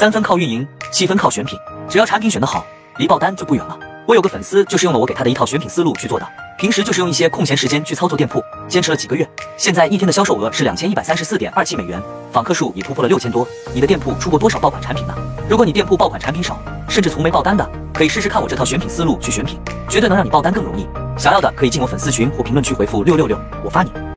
三分靠运营，七分靠选品。只要产品选得好，离爆单就不远了。我有个粉丝就是用了我给他的一套选品思路去做的，平时就是用一些空闲时间去操作店铺，坚持了几个月，现在一天的销售额是两千一百三十四点二七美元，访客数已突破了六千多。你的店铺出过多少爆款产品呢？如果你店铺爆款产品少，甚至从没爆单的，可以试试看我这套选品思路去选品，绝对能让你爆单更容易。想要的可以进我粉丝群或评论区回复六六六，我发你。